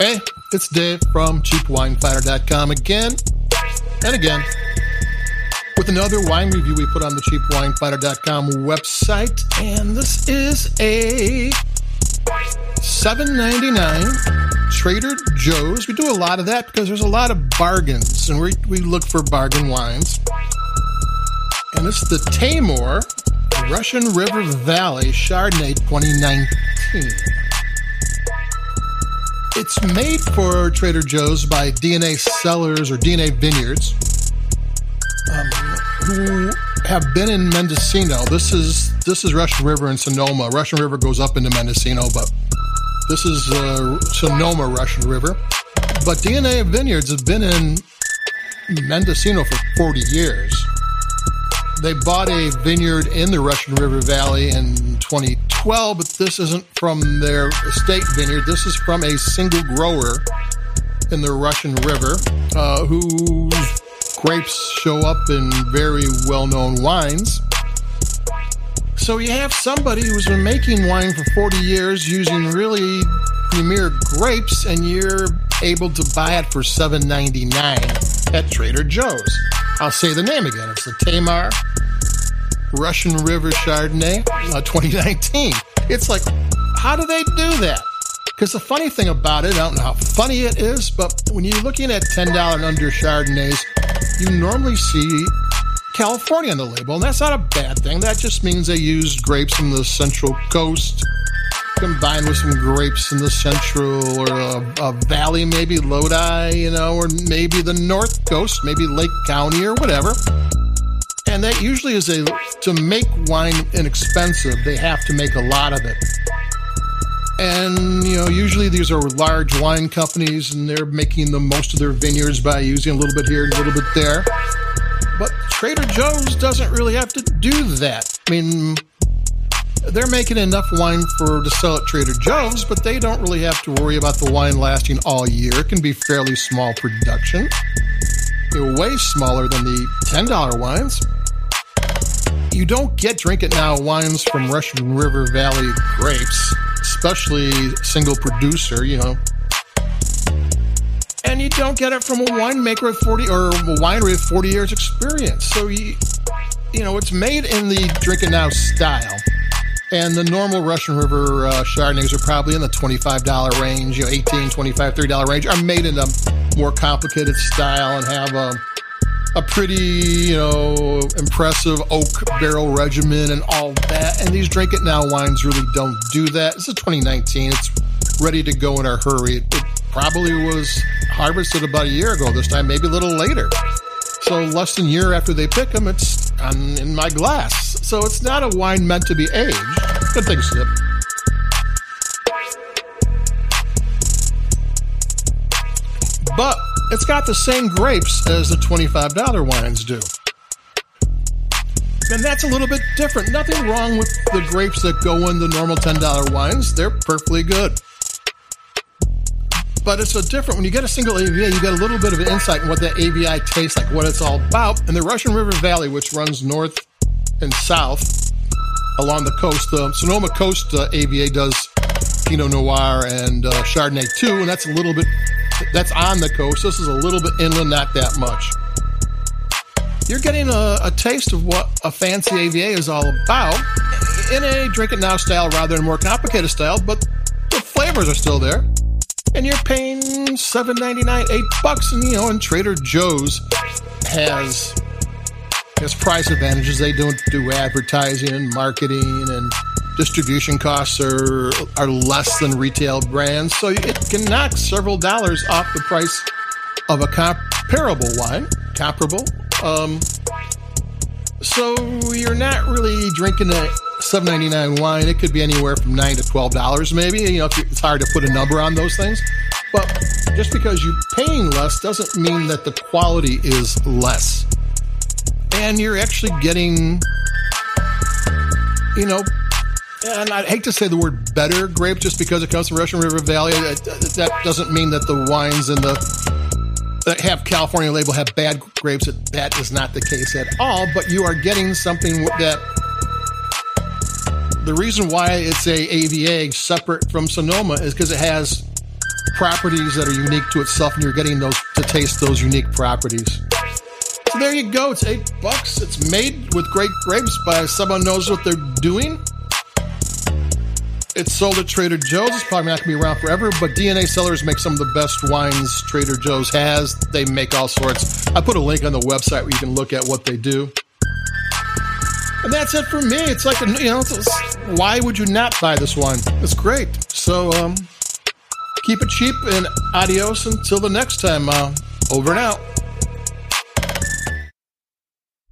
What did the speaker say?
Hey, it's Dave from CheapWineFinder.com again and again with another wine review we put on the CheapWineFinder.com website. And this is a $7.99 Trader Joe's. We do a lot of that because there's a lot of bargains and we, we look for bargain wines. And it's the Taymor Russian River Valley Chardonnay 2019. It's made for Trader Joe's by DNA Cellars or DNA Vineyards, um, who have been in Mendocino. This is this is Russian River and Sonoma. Russian River goes up into Mendocino, but this is uh, Sonoma Russian River. But DNA Vineyards have been in Mendocino for 40 years. They bought a vineyard in the Russian River Valley in 2012, but this isn't from their estate vineyard. This is from a single grower in the Russian River uh, whose grapes show up in very well known wines. So you have somebody who's been making wine for 40 years using really premier grapes, and you're able to buy it for $7.99 at Trader Joe's. I'll say the name again. It's the Taymor Russian River Chardonnay uh, 2019. It's like, how do they do that? Because the funny thing about it, I don't know how funny it is, but when you're looking at $10 and under Chardonnays, you normally see California on the label, and that's not a bad thing. That just means they used grapes from the Central Coast combined with some grapes in the Central or a, a Valley, maybe Lodi, you know, or maybe the North Coast, maybe Lake County or whatever. And that usually is a to make wine inexpensive, they have to make a lot of it. And you know, usually these are large wine companies, and they're making the most of their vineyards by using a little bit here, and a little bit there. But Trader Joe's doesn't really have to do that. I mean, they're making enough wine for to sell at Trader Joe's, but they don't really have to worry about the wine lasting all year. It can be fairly small production. They're way smaller than the $10 wines. You don't get drink it now wines from Russian River Valley grapes, especially single producer, you know. And you don't get it from a winemaker with 40 or a winery with 40 years experience. So you you know, it's made in the drink it now style. And the normal Russian River uh, Chardonnays are probably in the $25 range, you know, $18, $25, $30 range, are made in a more complicated style and have a, a pretty, you know, impressive oak barrel regimen and all that. And these drink it now wines really don't do that. It's a 2019. It's ready to go in a hurry. It, it probably was harvested about a year ago this time, maybe a little later. So less than a year after they pick them, it's in my glass. So it's not a wine meant to be aged. Good thing, Snip. But it's got the same grapes as the $25 wines do. And that's a little bit different. Nothing wrong with the grapes that go in the normal $10 wines. They're perfectly good. But it's a different, when you get a single AVA, you get a little bit of an insight in what that AVA tastes like, what it's all about. And the Russian River Valley, which runs north and south along the coast, the Sonoma Coast uh, AVA does Pinot Noir and uh, Chardonnay too, and that's a little bit, that's on the coast. This is a little bit inland, not that much. You're getting a, a taste of what a fancy AVA is all about in a drink it now style rather than a more complicated style, but the flavors are still there and you're paying seven ninety nine, eight bucks, and you know, and Trader Joe's has has price advantages. They don't do advertising and marketing, and distribution costs are are less than retail brands, so it can knock several dollars off the price of a comparable wine. Comparable. Um, so you're not really drinking a seven ninety nine wine. It could be anywhere from nine to twelve dollars, maybe. You know, it's hard to put a number on those things. But just because you're paying less doesn't mean that the quality is less. And you're actually getting, you know, and I hate to say the word better grape just because it comes from Russian River Valley. That, doesn't mean that the wines in the that have California label have bad grapes. That is not the case at all. But you are getting something that the reason why it's a AVA separate from Sonoma is because it has properties that are unique to itself, and you're getting those to taste those unique properties. So there you go. It's eight bucks. It's made with great grapes by someone knows what they're doing. It's sold at Trader Joe's. It's probably not going to be around forever, but DNA Cellars make some of the best wines Trader Joe's has. They make all sorts. I put a link on the website where you can look at what they do. And that's it for me. It's like, you know, why would you not buy this wine? It's great. So, um, keep it cheap and adios until the next time. Uh, over and out.